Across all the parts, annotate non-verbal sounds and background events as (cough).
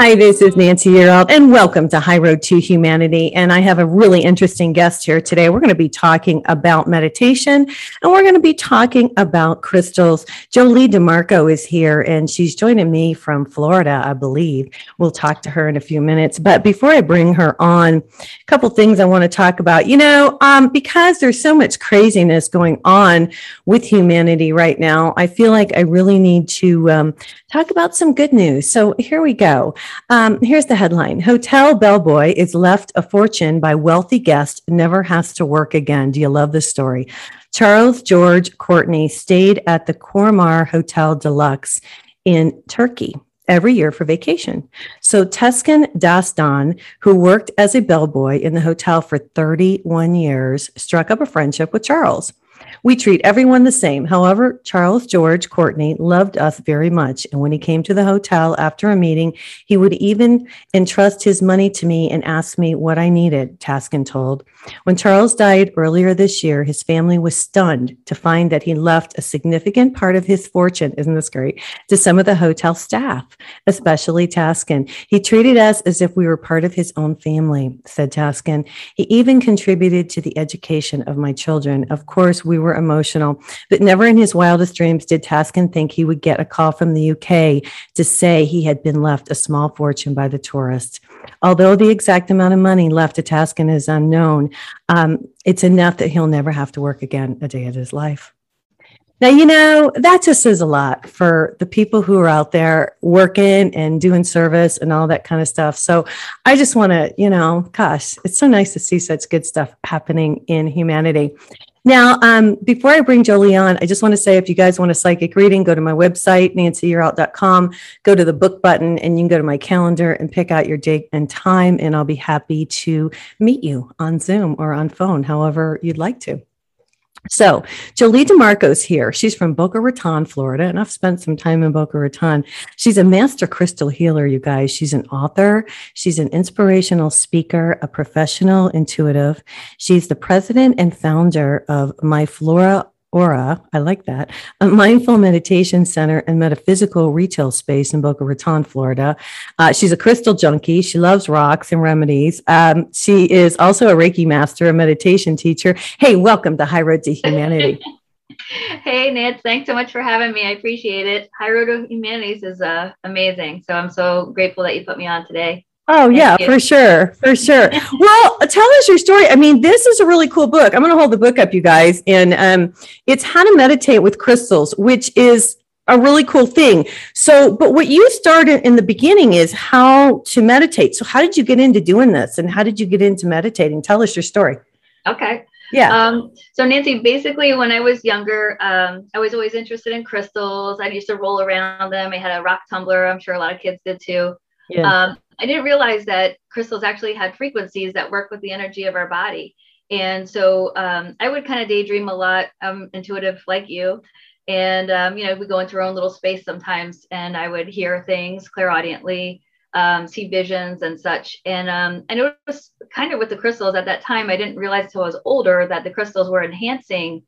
Hi, this is Nancy Yearout, and welcome to High Road to Humanity. And I have a really interesting guest here today. We're going to be talking about meditation, and we're going to be talking about crystals. Jolie DeMarco is here, and she's joining me from Florida, I believe. We'll talk to her in a few minutes. But before I bring her on, a couple things I want to talk about. You know, um, because there's so much craziness going on with humanity right now, I feel like I really need to um, talk about some good news. So here we go. Um, here's the headline Hotel Bellboy is left a fortune by wealthy guest, never has to work again. Do you love this story? Charles George Courtney stayed at the Kormar Hotel Deluxe in Turkey every year for vacation. So Taskin Dastan, who worked as a bellboy in the hotel for 31 years, struck up a friendship with Charles. We treat everyone the same. However, Charles George Courtney loved us very much. And when he came to the hotel after a meeting, he would even entrust his money to me and ask me what I needed, Taskin told. When Charles died earlier this year, his family was stunned to find that he left a significant part of his fortune, isn't this great, to some of the hotel staff, especially Taskin. He treated us as if we were part of his own family, said Taskin. He even contributed to the education of my children. Of course, we were emotional, but never in his wildest dreams did Taskin think he would get a call from the UK to say he had been left a small fortune by the tourists. Although the exact amount of money left to Taskin is unknown, um, it's enough that he'll never have to work again a day of his life. Now, you know, that just says a lot for the people who are out there working and doing service and all that kind of stuff. So I just want to, you know, gosh, it's so nice to see such good stuff happening in humanity. Now, um, before I bring Jolie on, I just want to say if you guys want a psychic reading, go to my website, nancyyearout.com, go to the book button, and you can go to my calendar and pick out your date and time, and I'll be happy to meet you on Zoom or on phone, however you'd like to. So Jolie DeMarco's here. She's from Boca Raton, Florida, and I've spent some time in Boca Raton. She's a master crystal healer, you guys. She's an author. She's an inspirational speaker, a professional intuitive. She's the president and founder of My Flora Aura, I like that, a mindful meditation center and metaphysical retail space in Boca Raton, Florida. Uh, she's a crystal junkie. She loves rocks and remedies. Um, she is also a Reiki master, a meditation teacher. Hey, welcome to High Road to Humanity. (laughs) hey, Nance, thanks so much for having me. I appreciate it. High Road to Humanities is uh, amazing. So I'm so grateful that you put me on today. Oh yeah, for sure, for sure. (laughs) well, tell us your story. I mean, this is a really cool book. I'm going to hold the book up, you guys, and um, it's how to meditate with crystals, which is a really cool thing. So, but what you started in the beginning is how to meditate. So, how did you get into doing this, and how did you get into meditating? Tell us your story. Okay. Yeah. Um, so Nancy, basically, when I was younger, um, I was always interested in crystals. I used to roll around them. I had a rock tumbler. I'm sure a lot of kids did too. Yeah. Um, I didn't realize that crystals actually had frequencies that work with the energy of our body. And so um, I would kind of daydream a lot. I'm intuitive like you. And, um, you know, we go into our own little space sometimes and I would hear things clairaudiently, um, see visions and such. And um, I noticed kind of with the crystals at that time, I didn't realize until I was older that the crystals were enhancing,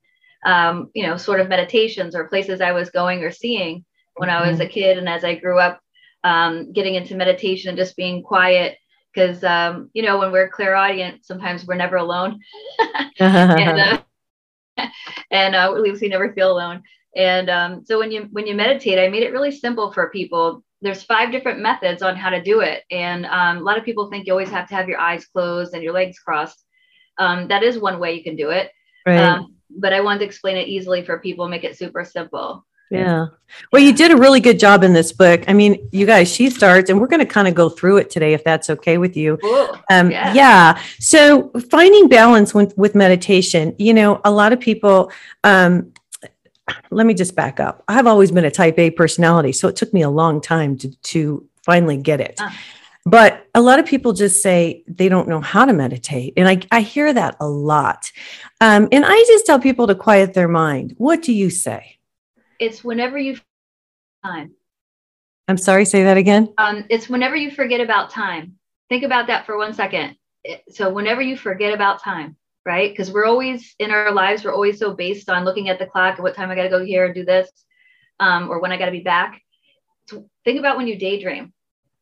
um, you know, sort of meditations or places I was going or seeing when. I was mm-hmm. a kid. And as I grew up, um, getting into meditation and just being quiet. Because um, you know when we're clairaudient sometimes we're never alone. (laughs) And, uh, (laughs) and uh, at least we never feel alone. And um, so when you when you meditate i made it really simple for people. There's five different methods on how to do it. And um, a lot of people think you always have to have your eyes closed and your legs crossed. Um, that is one way you can do it. Right. Um, but i wanted to explain it easily for people make it super simple yeah. Well, you did a really good job in this book. I mean, you guys, she starts, and we're going to kind of go through it today, if that's okay with you. Cool. Um, yeah. yeah. So, finding balance with, with meditation, you know, a lot of people, um, let me just back up. I've always been a type A personality, so it took me a long time to, to finally get it. But a lot of people just say they don't know how to meditate. And I, I hear that a lot. Um, and I just tell people to quiet their mind. What do you say? It's whenever you time. I'm sorry, say that again. Um, it's whenever you forget about time. Think about that for one second. So, whenever you forget about time, right? Because we're always in our lives, we're always so based on looking at the clock and what time I got to go here and do this, um, or when I got to be back. So think about when you daydream.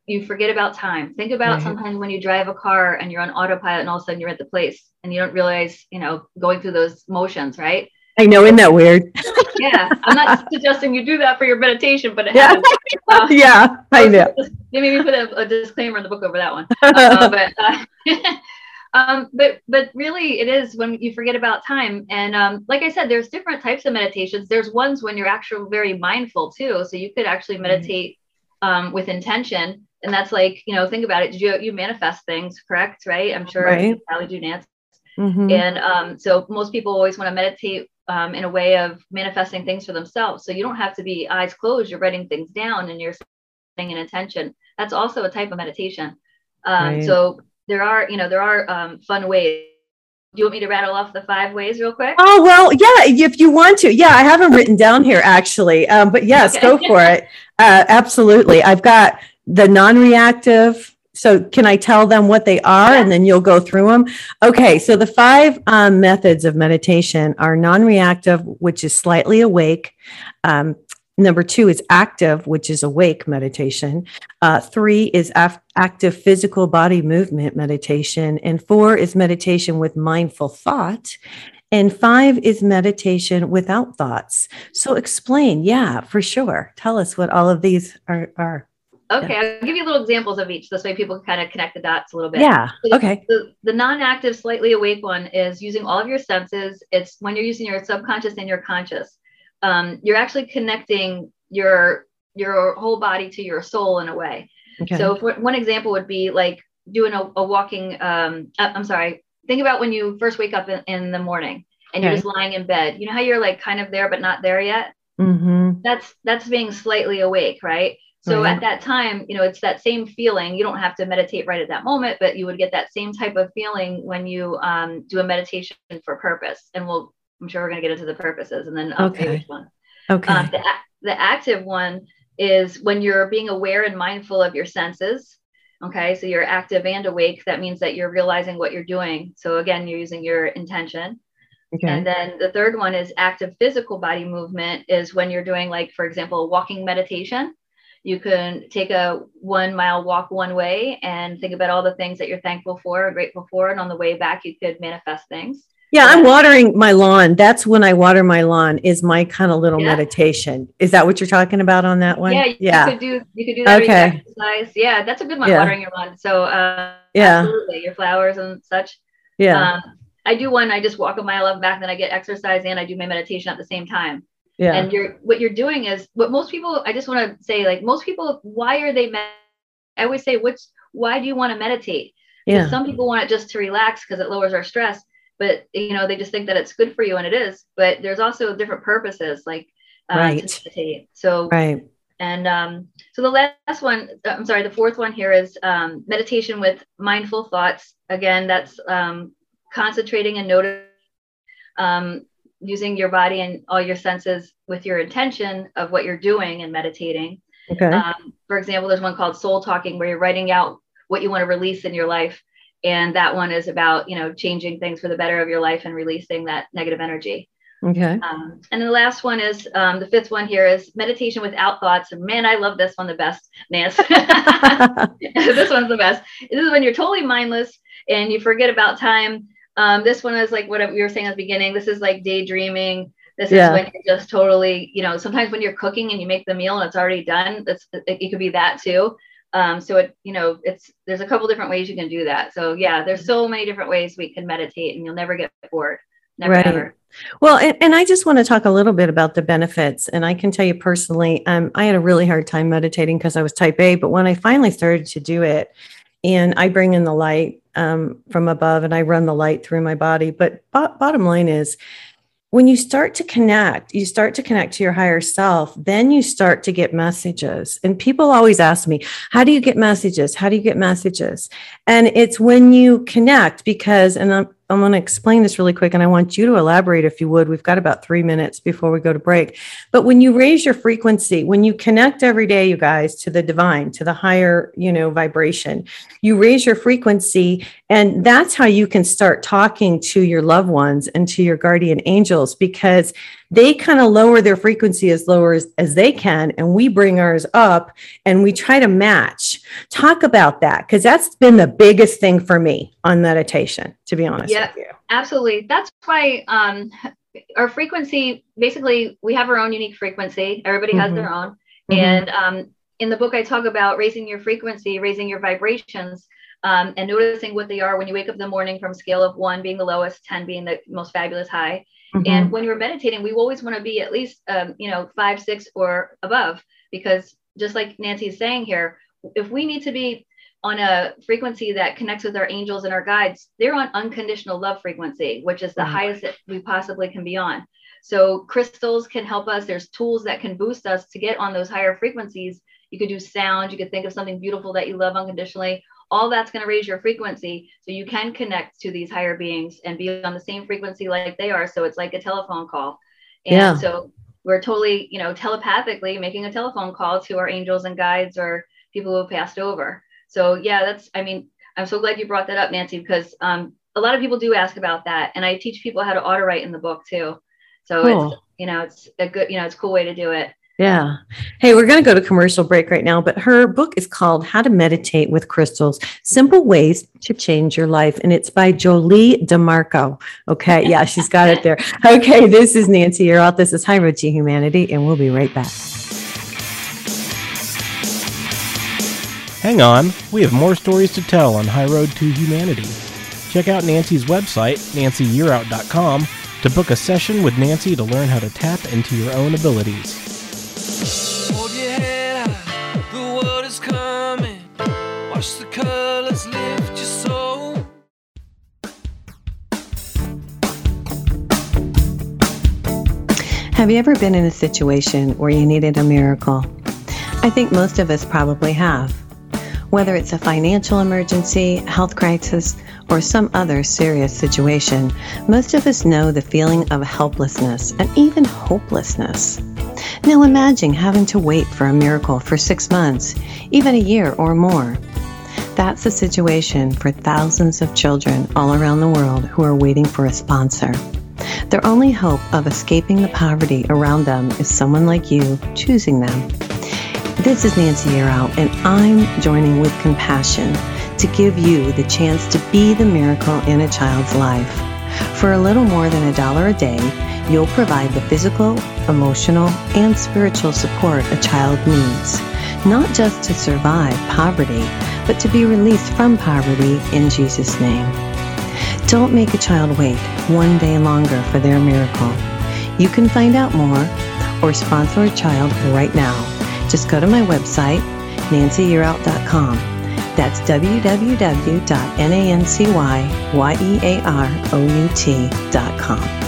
You forget about time. Think about right. sometimes when you drive a car and you're on autopilot and all of a sudden you're at the place and you don't realize, you know, going through those motions, right? I know, isn't that weird? (laughs) yeah, I'm not (laughs) suggesting you do that for your meditation, but yeah, uh, (laughs) yeah, I know. Maybe put a, a, disclaimer in the book over that one. Uh, but uh, um, but but really, it is when you forget about time. And um, like I said, there's different types of meditations. There's ones when you're actually very mindful too. So you could actually mm-hmm. meditate um, with intention, and that's like you know, think about it. Did you you manifest things, correct? Right? I'm sure right. you probably do, Nancy. Mm-hmm. And um, so most people always want to meditate um, in a way of manifesting things for themselves. So you don't have to be eyes closed. You're writing things down and you're setting an intention. That's also a type of meditation. Um, right. So there are, you know, there are um, fun ways. Do you want me to rattle off the five ways real quick? Oh well, yeah, if you want to. Yeah, I have them written down here actually. Um, but yes, okay. go for it. Uh, absolutely. I've got the non-reactive, so can I tell them what they are and then you'll go through them? Okay. So the five um, methods of meditation are non reactive, which is slightly awake. Um, number two is active, which is awake meditation. Uh, three is af- active physical body movement meditation. And four is meditation with mindful thought. And five is meditation without thoughts. So explain. Yeah, for sure. Tell us what all of these are. are. Okay, I'll give you little examples of each. This way people can kind of connect the dots a little bit. Yeah. So okay. The, the non-active, slightly awake one is using all of your senses. It's when you're using your subconscious and your conscious. Um, you're actually connecting your your whole body to your soul in a way. Okay. So one example would be like doing a, a walking. Um, uh, I'm sorry. Think about when you first wake up in, in the morning and okay. you're just lying in bed. You know how you're like kind of there but not there yet. Mm-hmm. That's that's being slightly awake, right? So right. at that time, you know, it's that same feeling. You don't have to meditate right at that moment, but you would get that same type of feeling when you um, do a meditation for purpose. And we'll, I'm sure we're going to get into the purposes and then okay. which one. Okay. Um, the, the active one is when you're being aware and mindful of your senses. Okay. So you're active and awake. That means that you're realizing what you're doing. So again, you're using your intention. Okay. And then the third one is active physical body movement is when you're doing like, for example, walking meditation you can take a one mile walk one way and think about all the things that you're thankful for or grateful for. And on the way back, you could manifest things. Yeah, I'm watering my lawn. That's when I water my lawn is my kind of little yeah. meditation. Is that what you're talking about on that one? Yeah, you yeah. could do you could do that okay. exercise. Yeah, that's a good one, yeah. watering your lawn. So uh, yeah, absolutely, your flowers and such. Yeah. Um, I do one, I just walk a mile up back, then I get exercise and I do my meditation at the same time yeah. and you're what you're doing is what most people i just want to say like most people why are they med- i always say which why do you want to meditate yeah. some people want it just to relax because it lowers our stress but you know they just think that it's good for you and it is but there's also different purposes like uh, right. meditate. So right. and um, so the last one i'm sorry the fourth one here is um, meditation with mindful thoughts. Again that's um, concentrating and noticing um, using your body and all your senses with your intention of what you're doing and meditating. Okay. Um, for example, there's one called Soul Talking where you're writing out what you want to release in your life. And that one is about, you know, changing things for the better of your life and releasing that negative energy. Okay. Um, and the last one is um, the fifth one here is meditation without thoughts. And man, I love this one the best, Nance. (laughs) (laughs) this one's the best. This is when you're totally mindless and you forget about time um, this one is like what we were saying at the beginning. This is like daydreaming. This yeah. is when you're just totally, you know, sometimes when you're cooking and you make the meal and it's already done, that's it, it could be that too. Um, so it, you know, it's there's a couple different ways you can do that. So yeah, there's so many different ways we can meditate, and you'll never get bored. Never right. ever. Well, and, and, I just want to talk a little bit about the benefits. And I can tell you personally, um, I had a really hard time meditating because I was type A. But when I finally started to do it, and I bring in the light um, from above and I run the light through my body. But bo- bottom line is, when you start to connect, you start to connect to your higher self, then you start to get messages. And people always ask me, How do you get messages? How do you get messages? And it's when you connect because, and I'm, I'm going to explain this really quick, and I want you to elaborate if you would. We've got about three minutes before we go to break. But when you raise your frequency, when you connect every day, you guys, to the divine, to the higher, you know, vibration, you raise your frequency, and that's how you can start talking to your loved ones and to your guardian angels because they kind of lower their frequency as low as, as they can and we bring ours up and we try to match. Talk about that because that's been the biggest thing for me on meditation to be honest yeah absolutely. That's why um our frequency basically we have our own unique frequency. Everybody has mm-hmm. their own. Mm-hmm. and um in the book i talk about raising your frequency raising your vibrations um, and noticing what they are when you wake up in the morning from scale of one being the lowest 10 being the most fabulous high Mm-hmm. And when you're meditating, we always want to be at least, um, you know, five, six, or above, because just like Nancy is saying here, if we need to be on a frequency that connects with our angels and our guides, they're on unconditional love frequency, which is the mm-hmm. highest that we possibly can be on. So crystals can help us. There's tools that can boost us to get on those higher frequencies. You could do sound. You could think of something beautiful that you love unconditionally, all that's going to raise your frequency so you can connect to these higher beings and be on the same frequency like they are so it's like a telephone call and yeah. so we're totally you know telepathically making a telephone call to our angels and guides or people who have passed over so yeah that's i mean i'm so glad you brought that up nancy because um, a lot of people do ask about that and i teach people how to auto write in the book too so cool. it's you know it's a good you know it's a cool way to do it yeah. Hey, we're going to go to commercial break right now, but her book is called How to Meditate with Crystals Simple Ways to Change Your Life. And it's by Jolie DeMarco. Okay. Yeah, she's got it there. (laughs) Okay. This is Nancy Yearout. This is High Road to Humanity, and we'll be right back. Hang on. We have more stories to tell on High Road to Humanity. Check out Nancy's website, nancyyearout.com, to book a session with Nancy to learn how to tap into your own abilities. Hold your head high, the world is coming. Watch the colors lift your soul. Have you ever been in a situation where you needed a miracle? I think most of us probably have. Whether it's a financial emergency, health crisis, or some other serious situation, most of us know the feeling of helplessness and even hopelessness. Now imagine having to wait for a miracle for six months, even a year or more. That's the situation for thousands of children all around the world who are waiting for a sponsor. Their only hope of escaping the poverty around them is someone like you choosing them. This is Nancy Yearout, and I'm joining with compassion to give you the chance to be the miracle in a child's life. For a little more than a dollar a day, you'll provide the physical, emotional, and spiritual support a child needs, not just to survive poverty, but to be released from poverty in Jesus' name. Don't make a child wait one day longer for their miracle. You can find out more or sponsor a child right now. Just go to my website, nancyyearout.com. That's www.nancyyearout.com.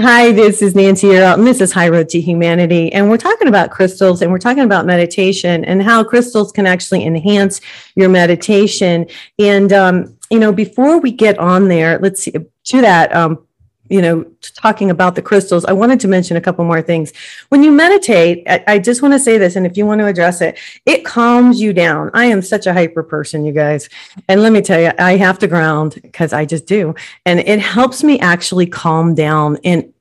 Hi, this is Nancy Yearout, and this is High Road to Humanity. And we're talking about crystals and we're talking about meditation and how crystals can actually enhance your meditation. And, um, you know, before we get on there, let's see to that, um, you know, talking about the crystals, I wanted to mention a couple more things. When you meditate, I, I, just want to say this, and if you want to address it, it calms you down. I am such a hyper person, you guys. And let me tell you, I have to ground because I just do. And it helps me actually calm down. And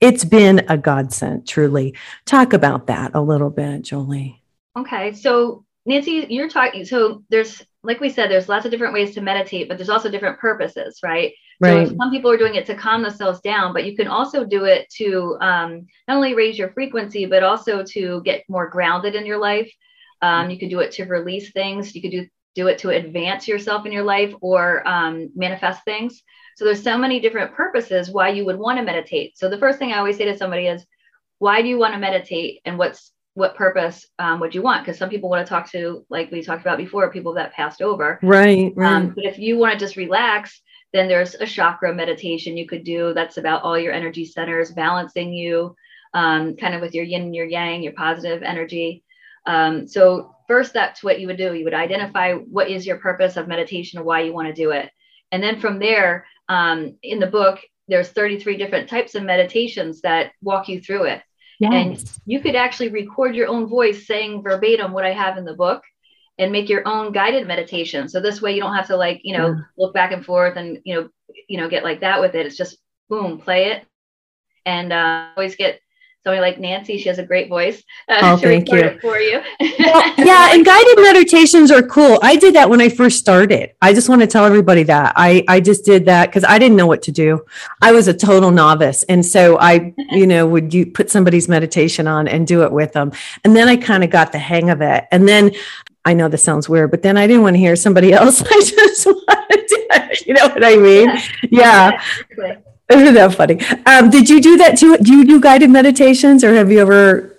it's been a godsend, truly. Talk about that a little bit, Jolie. Okay. So, Nancy, you're talking, so there's like we said, there's lots of different ways to meditate, but there's also different purposes, right? Right. So some people are doing it to calm themselves down, but you can also do it to um, not only raise your frequency, but also to get more grounded in your life. Um, you could do it to release things. You could do do it to advance yourself in your life or um, manifest things. So there's so many different purposes why you would want to meditate. So the first thing I always say to somebody is, why do you want to meditate, and what's what purpose um, would you want? Because some people want to talk to, like we talked about before, people that passed over. Right. Right. Um, but if you want to just relax, then there's a chakra meditation you could do. That's about all your energy centers, balancing you, um, kind of with your yin and your yang, your positive energy. Um, so first, that's what you would do. You would identify what is your purpose of meditation and why you want to do it, and then from there, um, in the book, there's 33 different types of meditations that walk you through it. Yes. And you could actually record your own voice saying verbatim what I have in the book and make your own guided meditation. So this way you don't have to like, you know, yeah. look back and forth and, you know, you know, get like that with it. It's just boom, play it. And uh, always get somebody like Nancy, she has a great voice uh, oh, thank you. for you. well, yeah, and guided meditations are cool. I did that when I first started. I just want to tell everybody that I I just did that because I didn't know what to do. I was a total novice, and so I, (laughs) you know, would you put somebody's meditation on and do it with them, and then I kind of got the hang of it, and then. I know this sounds weird, but then I didn't want to hear somebody (laughs) else. I just (laughs) wanted to, you know what I mean? Yeah. yeah. (laughs) Isn't that funny? Um, did you do that too? Do you do guided meditations or have you ever?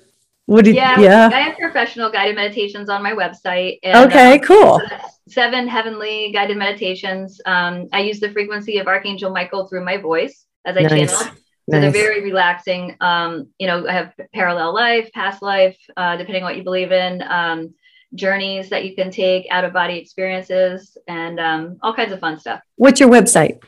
What did, yeah, yeah, I have professional guided meditations on my website. And, okay, um, cool. Seven heavenly guided meditations. Um, I use the frequency of Archangel Michael through my voice as I nice. channel. So nice. they're very relaxing. Um, you know, I have parallel life, past life, uh, depending on what you believe in. Um, journeys that you can take, out of body experiences, and um, all kinds of fun stuff. What's your website?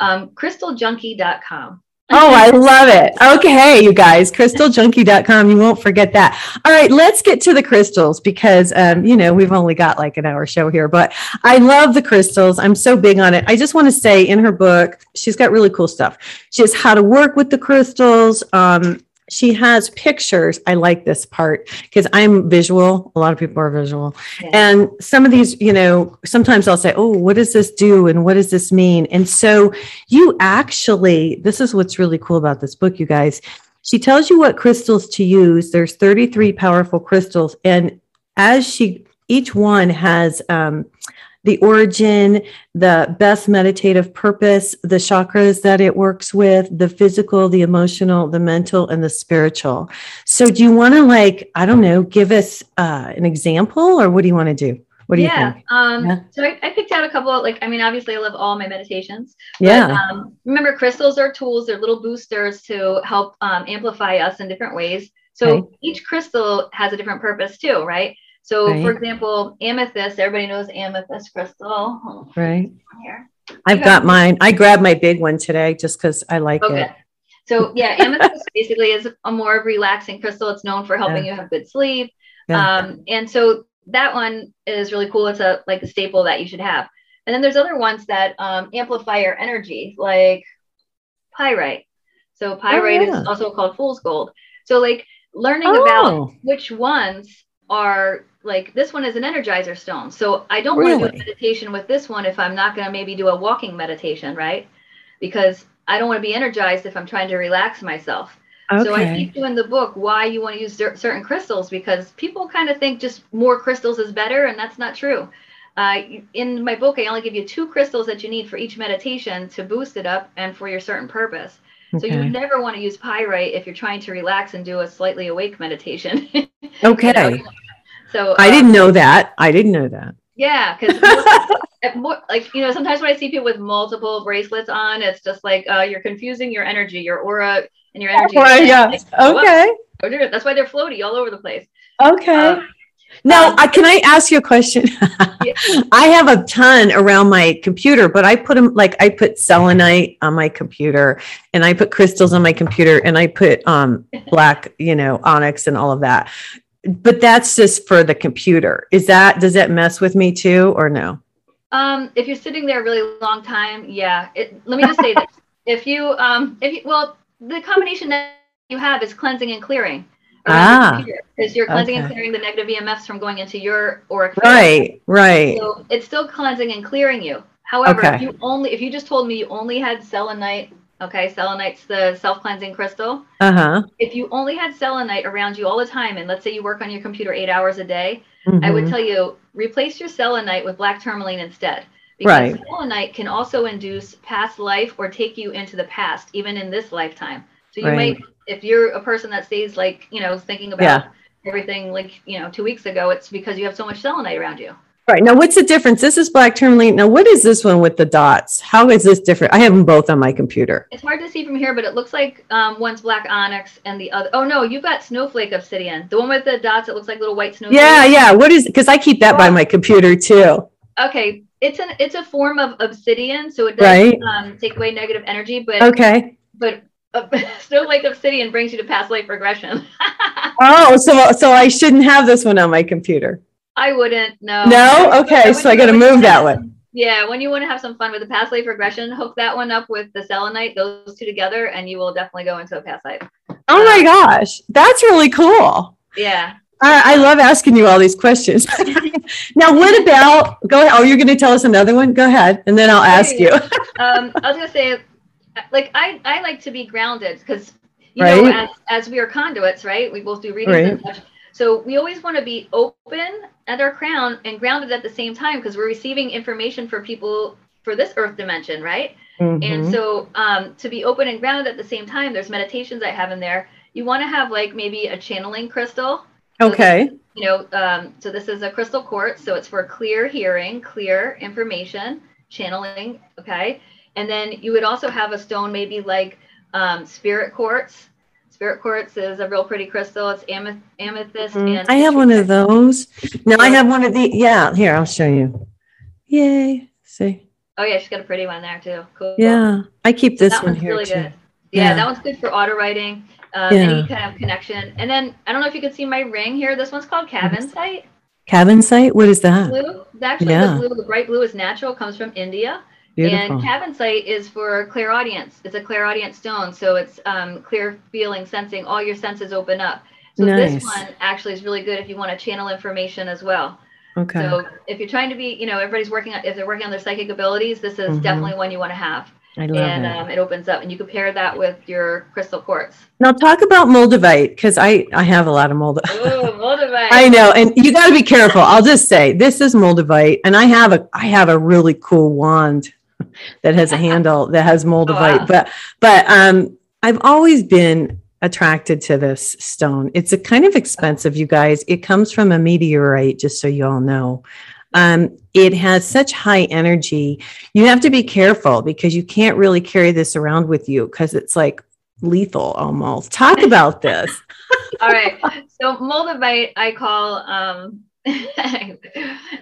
Um, crystaljunkie.com. Oh, I love it. Okay, you guys, crystaljunkie.com. You won't forget that. All right, let's get to the crystals because, um, you know, we've only got like an hour show here, but I love the crystals. I'm so big on it. I just want to say in her book, she's got really cool stuff. She has how to work with the crystals. Um, she has pictures. I like this part because I'm visual. A lot of people are visual. Yeah. And some of these, you know, sometimes I'll say, Oh, what does this do? And what does this mean? And so you actually, this is what's really cool about this book, you guys. She tells you what crystals to use. There's 33 powerful crystals. And as she, each one has, um, the origin, the best meditative purpose, the chakras that it works with, the physical, the emotional, the mental, and the spiritual. So, do you want to, like, I don't know, give us uh, an example or what do you want to do? What do yeah, you think? Um, yeah. So I, I, picked out a couple. Of, like, I mean, obviously, I love all my meditations. But, yeah. Um, remember, crystals are tools. They're little boosters to help um, amplify us in different ways. So okay. each crystal has a different purpose too, right? So, right. for example, amethyst, everybody knows amethyst crystal. Right. Here. I've got mine. I grabbed my big one today just because I like okay. it. So, yeah, amethyst (laughs) basically is a more relaxing crystal. It's known for helping yeah. you have good sleep. Yeah. Um, and so that one is really cool. It's a like a staple that you should have. And then there's other ones that um, amplify your energy, like pyrite. So pyrite oh, yeah. is also called fool's gold. So like learning oh. about which ones are like this one is an energizer stone. So I don't really? want to do a meditation with this one if I'm not going to maybe do a walking meditation, right? Because I don't want to be energized if I'm trying to relax myself. Okay. So I keep doing the book why you want to use certain crystals because people kind of think just more crystals is better, and that's not true. Uh, in my book, I only give you two crystals that you need for each meditation to boost it up and for your certain purpose. Okay. So you would never want to use pyrite if you're trying to relax and do a slightly awake meditation. (laughs) Okay. you know? So I didn't um, know that. I didn't know that. Yeah, because (laughs) more like you know, sometimes when I see people with multiple bracelets on, it's just like uh, you're confusing your energy, your aura, and your energy. Oh, yeah. Like, okay. That's why they're floaty all over the place. Okay. Um, now, um, can I ask you a question? (laughs) yeah. I have a ton around my computer, but I put them like I put selenite on my computer, and I put crystals on my computer, and I put um, black, you know, onyx and all of that but that's just for the computer. Is that does that mess with me too or no? Um, if you're sitting there a really long time, yeah. It, let me just say this: (laughs) if you, um, if you, well, the combination that you have is cleansing and clearing. Ah. Because you're cleansing okay. and clearing the negative EMFs from going into your auric. Right, right. So it's still cleansing and clearing you. However, okay. if you only if you just told me you only had selenite, okay, selenite's the self-cleansing crystal. Uh-huh. If you only had selenite around you all the time, and let's say you work on your computer eight hours a day, mm-hmm. I would mm-hmm. tell you replace your selenite with black tourmaline instead. Because right. selenite can also induce past life or take you into the past, even in this lifetime. So you right. might, if you're a person that stays like, you know, thinking about yeah. everything like, you know, two weeks ago, it's because you have so much selenite around you. Right. Now, what's the difference? This is black tourmaline. Now, what is this one with the dots? How is this different? I have them both on my computer. It's hard to see from here, but it looks like um, one's black onyx and the other. Oh, no, you've got snowflake obsidian. The one with the dots, it looks like little white snowflakes. Yeah, yeah. What is, because I keep that by my computer too. Okay it's an it's a form of obsidian, so it does right. um, take away negative energy. But okay, but uh, (laughs) snowflake obsidian brings you to past life regression. (laughs) oh, so so I shouldn't have this one on my computer. I wouldn't. No. No. Okay, so I got to move that one. Yeah, when you want to have some fun with the past life regression, hook that one up with the selenite, those two together, and you will definitely go into a past life. Oh my um, gosh, that's really cool. Yeah. I, I love asking you all these questions. (laughs) now, what about go ahead? Oh, you're going to tell us another one? Go ahead, and then I'll ask you. (laughs) um, I was going to say, like, I, I like to be grounded because, you right. know, as, as we are conduits, right? We both do readings right. and such. So we always want to be open at our crown and grounded at the same time because we're receiving information for people for this earth dimension, right? Mm-hmm. And so um, to be open and grounded at the same time, there's meditations I have in there. You want to have like maybe a channeling crystal Okay. So, you know, um, so this is a crystal quartz, so it's for clear hearing, clear information, channeling. Okay. And then you would also have a stone, maybe like um, spirit quartz. Spirit quartz is a real pretty crystal. It's ameth- amethyst. Mm, and I have one of those. No, I have one of the. Yeah, here I'll show you. Yay! See. Oh yeah, she's got a pretty one there too. Cool. Yeah, I keep this that one here really too. Good. Yeah, yeah, that one's good for auto writing um, yeah. any kind of connection. And then I don't know if you can see my ring here. This one's called Cavansite. Cabin site? What is that? Blue. Actually, yeah. the blue, the bright blue is natural, comes from India. Beautiful. And Cavansite is for clairaudience. It's a clairaudient stone, so it's um, clear feeling, sensing. All your senses open up. So nice. this one actually is really good if you want to channel information as well. Okay. So if you're trying to be, you know, everybody's working on if they're working on their psychic abilities, this is mm-hmm. definitely one you want to have. I love and it. Um, it opens up, and you compare that with your crystal quartz. Now talk about moldavite because I I have a lot of moldavite. Oh, (laughs) moldavite! I know, and you got to be careful. I'll just say this is moldavite, and I have a I have a really cool wand that has a handle that has moldavite, oh, wow. but but um I've always been attracted to this stone. It's a kind of expensive, you guys. It comes from a meteorite, just so you all know. Um, it has such high energy. You have to be careful because you can't really carry this around with you because it's like lethal almost. Talk about this. (laughs) All right. So moldavite, I call um, (laughs)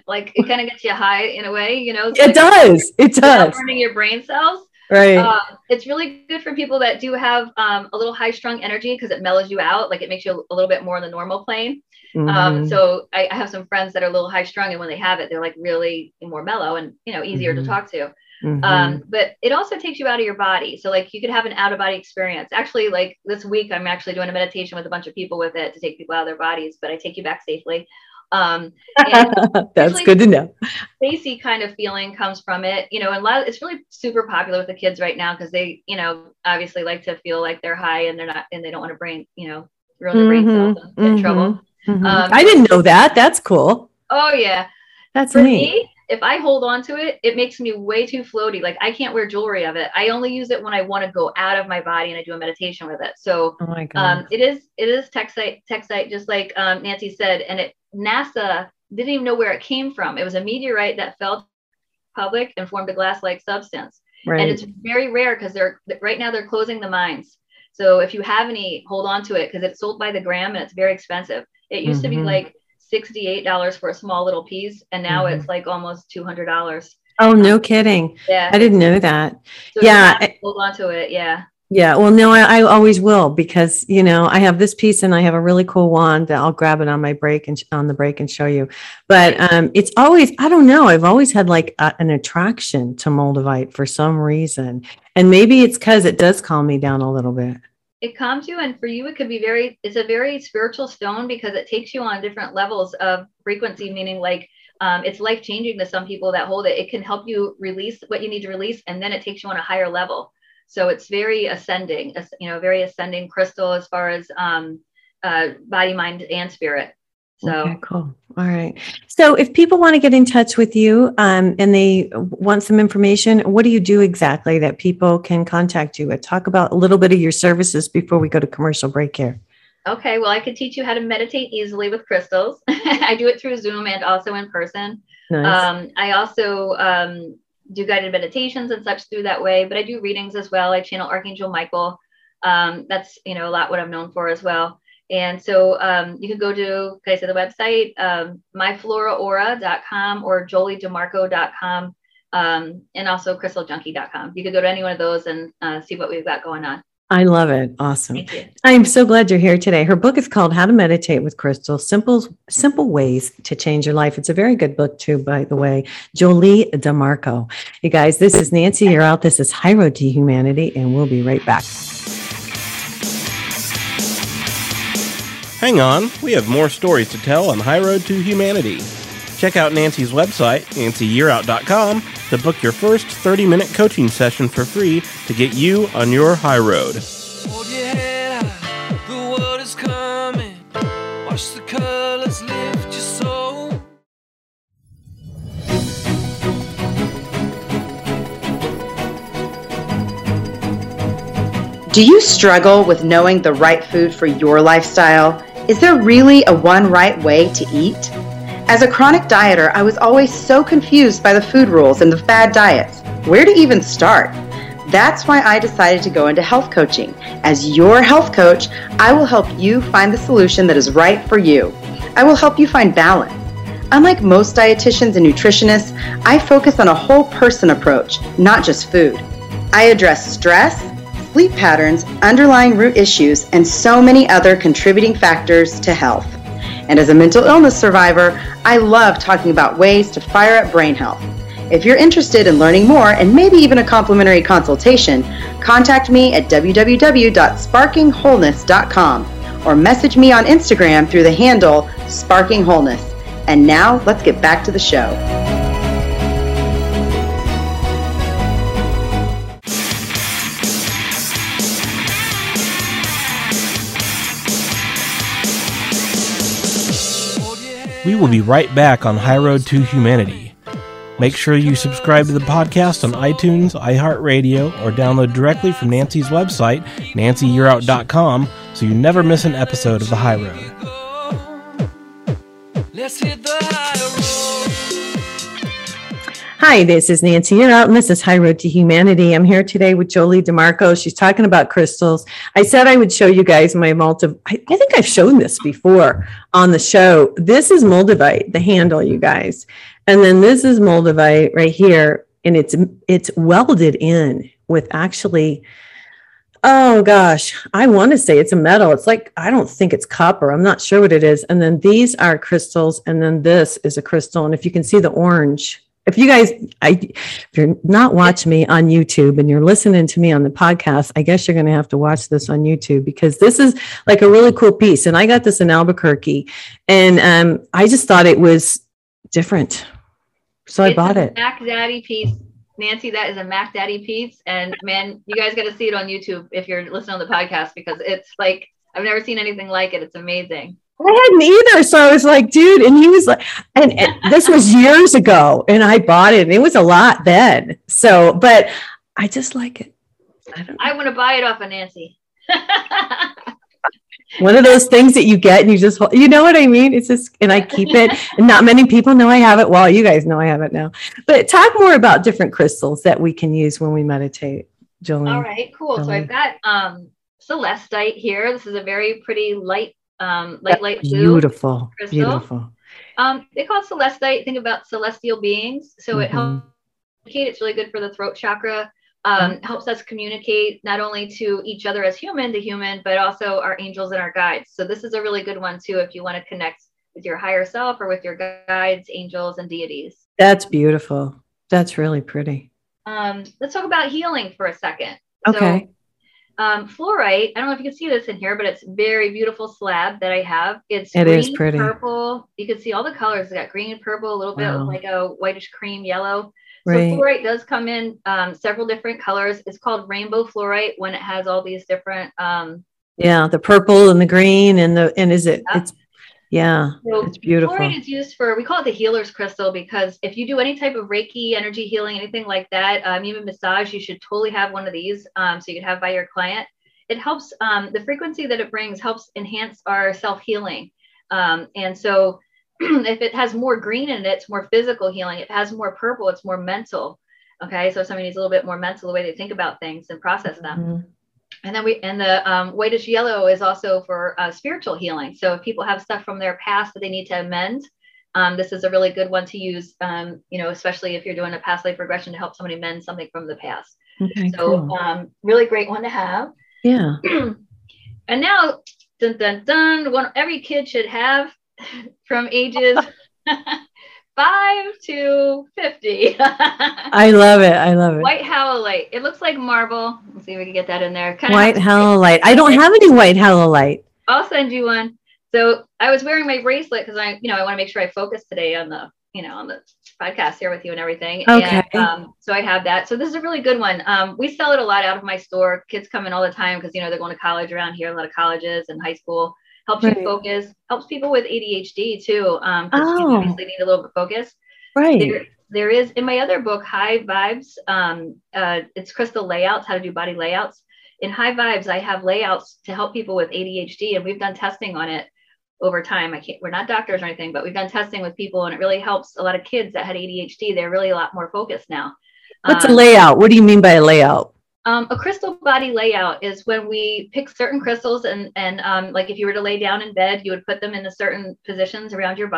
like it kind of gets you high in a way, you know. It like does. It does. Burning your brain cells. Right. Uh, it's really good for people that do have um, a little high strung energy because it mellows you out. Like it makes you a little bit more on the normal plane. Um, mm-hmm. Um, so I, I, have some friends that are a little high strung, and when they have it, they're like really more mellow and you know easier mm-hmm. to talk to. Mm-hmm. Um, but it also takes you out of your body. So like you could have an out of body experience. Actually, like this week, I'm actually doing a meditation with a bunch of people with it to take people out of their bodies, but I take you back safely. Um, (laughs) That's good to know. Spacey kind of feeling comes from it, you know, and lot, it's really super popular with the kids right now because they, you know, obviously like to feel like they're high and they're not, and they don't want to bring, you know, ruin their brain cells and get in mm-hmm. trouble. Mm-hmm. Um, I didn't know that. That's cool. Oh yeah, that's. Me, if I hold on to it, it makes me way too floaty. Like I can't wear jewelry of it. I only use it when I want to go out of my body and I do a meditation with it. So oh um, it is it is tektite tektite, just like um, Nancy said, and it NASA didn't even know where it came from. It was a meteorite that fell public and formed a glass-like substance. Right. And it's very rare because they're right now they're closing the mines. So if you have any, hold on to it because it's sold by the gram and it's very expensive. It used mm-hmm. to be mm-hmm. like $68 for a small little piece, and now mm-hmm. it's like almost $200. Oh, no kidding. Yeah. I didn't know that. So yeah. Hold on to it. Yeah. Yeah. Well, no, I, I, always will because, you know, I have this piece and I have a really cool wand that I'll grab it on my break and sh- on the break and show you. But um, it's always, I don't know, I've always had like a, an attraction to Moldavite for some reason. And maybe it's because it does calm me down a little bit. It calms you and for you it could be very it's a very spiritual stone because it takes you on different levels of frequency meaning like um, it's life changing to some people that hold it. It can help you release what you need to release and then it takes you on a higher level. So it's very ascending you know very ascending crystal as far as um, uh, body mind and spirit so okay, cool. All right. So if people want to get in touch with you um, and they want some information, what do you do exactly that people can contact you with? Talk about a little bit of your services before we go to commercial break here. Okay. Well, I could teach you how to meditate easily with crystals. (laughs) I do it through Zoom and also in person. Nice. Um, I also um, do guided meditations and such through that way, but I do readings as well. I channel Archangel Michael. Um, that's you know a lot what I'm known for as well. And so um, you can go to, can I say the website, um, myfloraora.com or joliedemarco.com um, and also crystaljunkie.com. You could go to any one of those and uh, see what we've got going on. I love it. Awesome. I'm so glad you're here today. Her book is called How to Meditate with Crystal: Simple Simple Ways to Change Your Life. It's a very good book too, by the way. Jolie DeMarco. You guys, this is Nancy Yearout. This is High Road to Humanity, and we'll be right back. Hang on, we have more stories to tell on High Road to Humanity. Check out Nancy's website, nancyyearout.com, to book your first 30 minute coaching session for free to get you on your high road. Do you struggle with knowing the right food for your lifestyle? Is there really a one right way to eat? As a chronic dieter, I was always so confused by the food rules and the fad diets. Where to even start? That's why I decided to go into health coaching. As your health coach, I will help you find the solution that is right for you. I will help you find balance. Unlike most dietitians and nutritionists, I focus on a whole person approach, not just food. I address stress, sleep patterns, underlying root issues, and so many other contributing factors to health. And as a mental illness survivor, I love talking about ways to fire up brain health. If you're interested in learning more and maybe even a complimentary consultation, contact me at www.sparkingwholeness.com or message me on Instagram through the handle Sparking Wholeness. And now let's get back to the show. We will be right back on High Road to Humanity. Make sure you subscribe to the podcast on iTunes, iHeartRadio, or download directly from Nancy's website, nancyyearout.com, so you never miss an episode of The High Road. Let's hit the high road. Hi, this is Nancy You're and this is High Road to Humanity. I'm here today with Jolie DeMarco. She's talking about crystals. I said I would show you guys my multi. I, I think I've shown this before on the show. This is moldavite, the handle, you guys, and then this is moldavite right here, and it's it's welded in with actually. Oh gosh, I want to say it's a metal. It's like I don't think it's copper. I'm not sure what it is. And then these are crystals, and then this is a crystal. And if you can see the orange if you guys I, if you're not watching me on youtube and you're listening to me on the podcast i guess you're going to have to watch this on youtube because this is like a really cool piece. And i got this in albuquerque and um, i just thought it was different. So it's i bought it. Mac daddy piece. Nancy that is a mac daddy piece. And man you guys got to see it on youtube if you're listening on the podcast because it's like i've never seen anything like it. It's amazing I hadn't either. So I was like, dude, and he was like, and, and this was years ago, and I bought it, and it was a lot then. So, but I just like it. I, I want to buy it off of Nancy. (laughs) One of those things that you get and you just, you know what I mean? It's just, and I keep it, and not many people know I have it. Well, you guys know I have it now. But talk more about different crystals that we can use when we meditate, Jolene. All right, cool. Jolene. So I've got um, celestite here. This is a very pretty light um, light, light blue. Beautiful. Crystal. Beautiful. Um, they call it celestite. Think about celestial beings. So mm-hmm. it helps. communicate. It's really good for the throat chakra. Um, mm-hmm. Helps us communicate not only to each other as human to human, but also our angels and our guides. So this is a really good one too if you want to connect with your higher self or with your guides, angels, and deities. That's beautiful. That's really pretty. Um, let's talk about healing for a second. Okay. So, um, fluorite. I don't know if you can see this in here, but it's very beautiful slab that I have. It's it green, is pretty purple. You can see all the colors. It's got green, purple, a little bit Wow. like a whitish cream yellow. right So fluorite does come in um, several different colors. It's called rainbow fluorite when it has all these different. Um, yeah the purple and the green and the and is it Yeah. it's yeah so it's beautiful Fluorite is used for, we call it the healer's crystal because if you do any type of Reiki, energy healing, anything like that, um, even massage, you should totally have one of these um, so you could have by your client. It helps, um, the frequency that it brings helps enhance our self healing. Um, and so (clears throat) if it has more green in it, it's more physical healing. If it has more purple, it's more mental. Okay. So if somebody needs a little bit more mental, the way they think about things and process them Mhm. And then we and the um, whitish yellow is also for uh, spiritual healing. So if people have stuff from their past that they need to amend um, this is a really good one to use um, you know especially if you're doing a past life regression to help somebody mend something from the past. Okay so cool. um, really great one to have. Yeah. (clears throat) And now dun, dun, dun, one every kid should have (laughs) from ages (laughs) five to 50 i love it i love it white howlite it looks like marble let's see if we can get that in there Kinda white halolite i don't have any white halolite I'll send you one. So I was wearing my bracelet because I, you know, I want to make sure I focus today on the, you know, on the podcast here with you and everything. Okay. And, um, so I have that. So this is a really good one. Um, we sell it a lot out of my store. Kids come in all the time because you know they're going to college around here. A lot of colleges and high school helps Right. you focus. Helps people with ADHD too. Um, Oh. obviously need a little bit of focus. right There, there is in my other book, High Vibes. Um, uh, it's crystal layouts, how to do body layouts. In High Vibes, I have layouts to help people with ADHD, and we've done testing on it over time. I can't, we're not doctors or anything, but we've done testing with people, and it really helps a lot of kids that had ADHD. They're really a lot more focused now. what's a Um, layout what do you mean by a layout um, a crystal body layout is when we pick certain crystals and and um, like if you were to lay down in bed, you would put them in the certain positions around your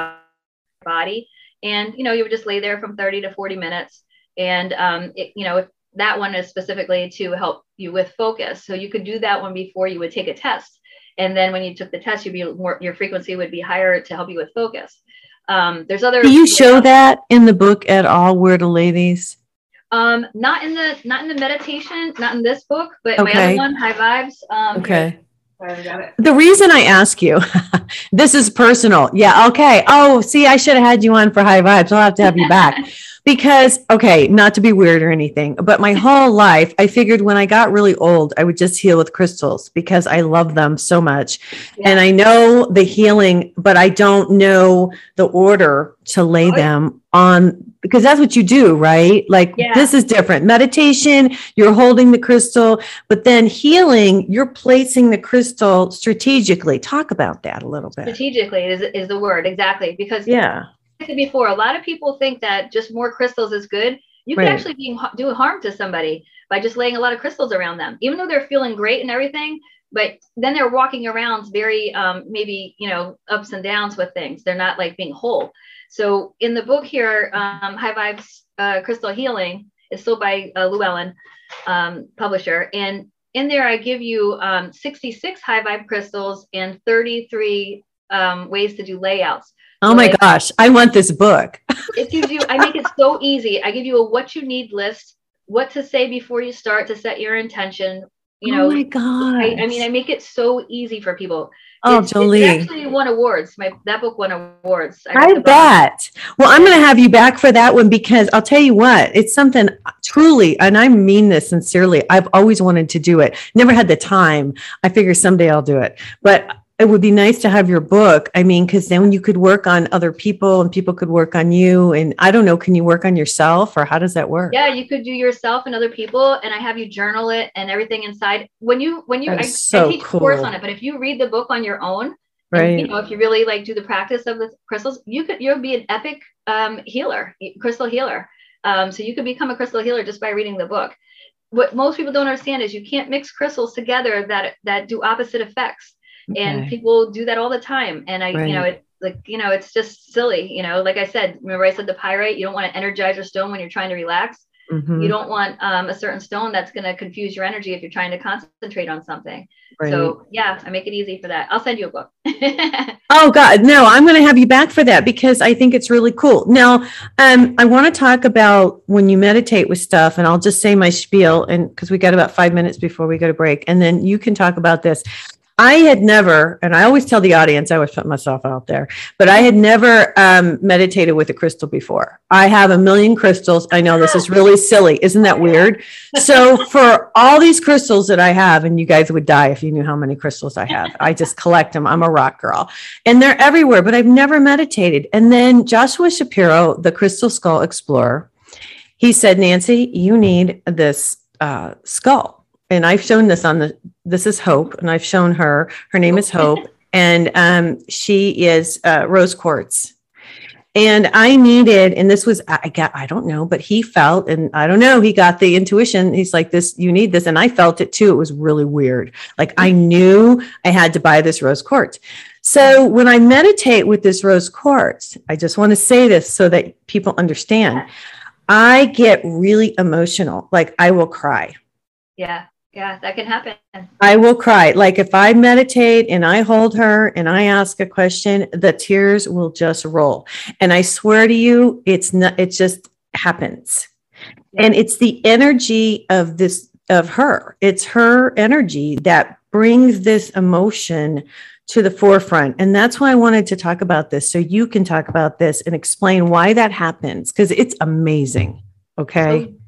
body, and you know you would just lay there from 30 to 40 minutes, and um, it, you know that one is specifically to help you with focus, so you could do that one before you would take a test, and then when you took the test, you'd be more your frequency would be higher to help you with focus. Um, there's other. do you show that in the book at all where to lay these Um, not in the not in the meditation, not in this book, but my other one, High Vibes. Um, okay it. The reason I ask you, (laughs) this is personal. Yeah. Okay. Oh, see, I should have had you on for high vibes. I'll have to have you back (laughs) because, okay, not to be weird or anything, but my whole life, I figured when I got really old, I would just heal with crystals because I love them so much. And I know the healing, but I don't know the order to lay Oh, them on because that's what you do, right? Like Yeah. this is different. Meditation, you're holding the crystal, but then healing, you're placing the crystal strategically. Talk about that a little bit. strategically is, is the word exactly because Yeah. like I said before a lot of people think that just more crystals is good you could Right. actually be do harm to somebody by just laying a lot of crystals around them even though they're feeling great and everything but then they're walking around very um, maybe you know ups and downs with things they're not like being whole so in the book here um, high vibes uh, crystal healing is sold by uh, llewellyn um, publisher and in there i give you um, 66 high vibe crystals and 33 um, ways to do layouts Oh my Right. gosh. I want this book. (laughs) it gives you i make it so easy i give you a what you need list what to say before you start to set your intention you oh know oh my god! I, I mean i make it so easy for people oh, It's- Jolie. actually won awards my that book won awards I book. bet. Well, I'm going to have you back for that one because I'll tell you what, it's something truly, and I mean this sincerely. I've always wanted to do it. Never had the time. I figure someday I'll do it. But it would be nice to have your book. I mean, because then you could work on other people and people could work on you. And I don't know, can you work on yourself or how does that work? yeah you could do yourself and other people and i have you journal it and everything inside when you when you I, so I teach a course on it but if you read the book on your own and, Right. you know if you really like do the practice of the crystals you could you'll be an epic um, healer crystal healer um, so you could become a crystal healer just by reading the book what most people don't understand is you can't mix crystals together that that do opposite effects and people do that all the time and i you know Right. it like you know it's just silly you know like i said remember i said the pyrite you don't want to energize your stone when you're trying to relax Mm-hmm. You don't want um, a certain stone that's going to confuse your energy if you're trying to concentrate on something. Right. So yeah, I make it easy for that. I'll send you a book. (laughs) oh God, no, I'm going to have you back for that because I think it's really cool. Now, um, I want to talk about when you meditate with stuff, and I'll just say my spiel, and because we got about five minutes before we go to break, and then you can talk about this. I had never, and I always tell the audience, I always put myself out there, but I had never um, meditated with a crystal before. I have a million crystals. I know this is really silly. Isn't that weird? So, for all these crystals that I have, and you guys would die if you knew how many crystals I have, I just collect them. I'm a rock girl, and they're everywhere, but I've never meditated. And then Joshua Shapiro, the Crystal Skull Explorer, he said, Nancy, you need this uh, skull and I've shown this on the this is Hope, and I've shown her. Her name is Hope, and um, she is uh, rose quartz. And I needed, and this was I got I don't know, but he felt, and I don't know, he got the intuition. He's like, "This, you need this," and I felt it too. It was really weird. Like I knew I had to buy this rose quartz. So when I meditate with this rose quartz, I just want to say this so that people understand. I get really emotional. Like I will cry. Yeah. Yeah, that can happen. I will cry. Like if I meditate and I hold her and I ask a question, the tears will just roll. And I swear to you, it's not, it just happens. Yeah. And it's the energy of this, of her. It's her energy that brings this emotion to the forefront. And that's why I wanted to talk about this. So you can talk about this and explain why that happens because it's amazing. Okay. So-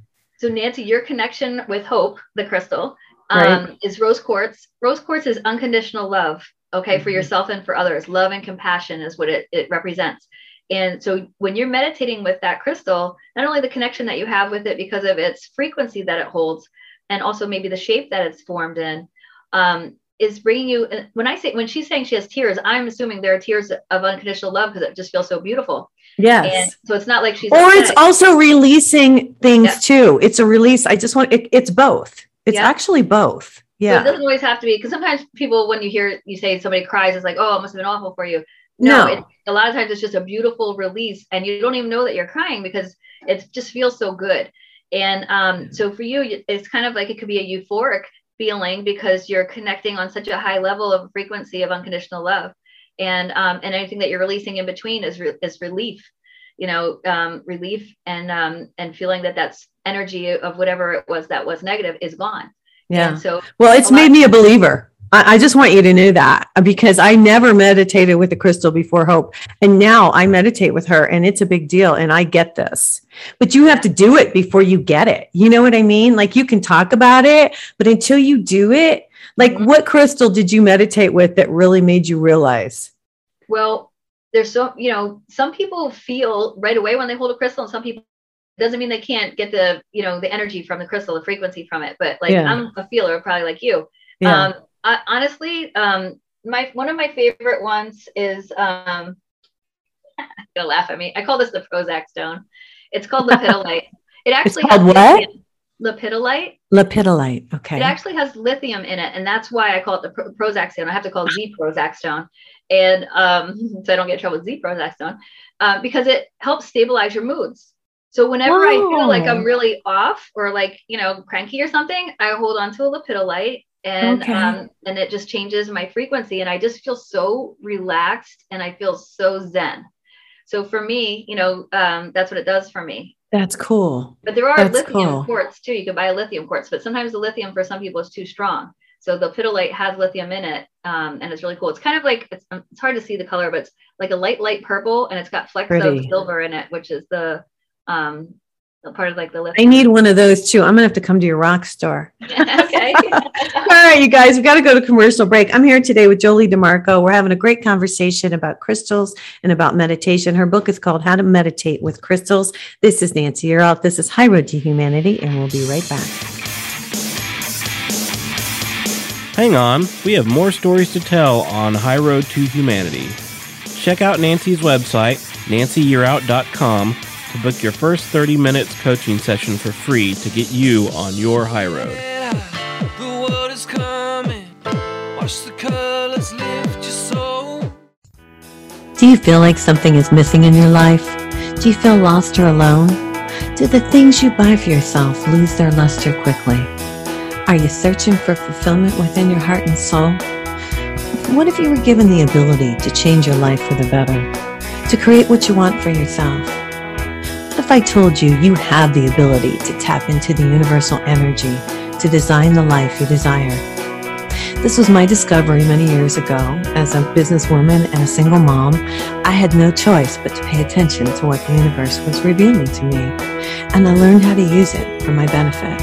so Nancy, your connection with Hope, the crystal, um, right. is rose quartz. Rose quartz is unconditional love, okay, mm-hmm. for yourself and for others. Love and compassion is what it, it represents. And so when you're meditating with that crystal, not only the connection that you have with it because of its frequency that it holds, and also maybe the shape that it's formed in, um, is bringing you. When I say when she's saying she has tears, I'm assuming there are tears of unconditional love because it just feels so beautiful. Yes. And so it's not like she's. Or upset. it's also releasing things yeah. too. It's a release. I just want it, it's both. It's yeah. actually both. Yeah. So it doesn't always have to be because sometimes people, when you hear you say somebody cries, it's like, oh, it must have been awful for you. No, no. It, a lot of times it's just a beautiful release, and you don't even know that you're crying because it just feels so good. And um, so for you, it's kind of like it could be a euphoric feeling because you're connecting on such a high level of frequency of unconditional love. And um, and anything that you're releasing in between is re- is relief you know um, relief and um, and feeling that that's energy of whatever it was that was negative is gone. Yeah. And so well it's made me a believer I, I just want you to know that because I never meditated with the crystal before hope. And now I meditate with her and it's a big deal. And I get this, but you have to do it before you get it. You know what I mean? Like you can talk about it, but until you do it, like, mm-hmm. what crystal did you meditate with that really made you realize? Well, there's so, you know, some people feel right away when they hold a crystal, and some people doesn't mean they can't get the, you know, the energy from the crystal, the frequency from it. But like, yeah. I'm a feeler, probably like you. Yeah. Um, I, honestly, um, my one of my favorite ones is um, (laughs) gonna laugh at me. I call this the Prozac stone. It's called lepidolite. (laughs) It actually called what? Lithium. Lepidolite. Lepidolite. Okay. It actually has lithium in it, and that's why I call it the Pro- Prozac stone. I have to call it Z Prozac stone, and um, (laughs) so I don't get in trouble with Z Prozac stone, uh, because it helps stabilize your moods. So whenever Whoa. I feel like I'm really off or like you know cranky or something, I hold on to a lepidolite, and okay. um, and it just changes my frequency, and I just feel so relaxed, and I feel so zen. So for me, you know, um, that's what it does for me. That's cool. But there are That's lithium cool. quartz too. You can buy a lithium quartz, but sometimes the lithium for some people is too strong. So the lepidolite has lithium in it, um, and it's really cool. It's kind of like it's, it's hard to see the color, but it's like a light, light purple, and it's got flecks Pretty. of silver in it, which is the um, part of like the lift. I need one of those too. I'm gonna have to come to your rock store. (laughs) (laughs) okay. (laughs) All right, you guys, we've got to go to commercial break. I'm here today with Jolie DeMarco. We're having a great conversation about crystals and about meditation. Her book is called How to Meditate with Crystals. This is Nancy Yearout. This is High Road to Humanity, and we'll be right back. Hang on, we have more stories to tell on High Road to Humanity. Check out Nancy's website, nancyyearout.com to book your first 30 minutes coaching session for free to get you on your high road. Do you feel like something is missing in your life? Do you feel lost or alone? Do the things you buy for yourself lose their luster quickly? Are you searching for fulfillment within your heart and soul? What if you were given the ability to change your life for the better, to create what you want for yourself? If I told you you have the ability to tap into the universal energy to design the life you desire? This was my discovery many years ago. As a businesswoman and a single mom, I had no choice but to pay attention to what the universe was revealing to me, and I learned how to use it for my benefit.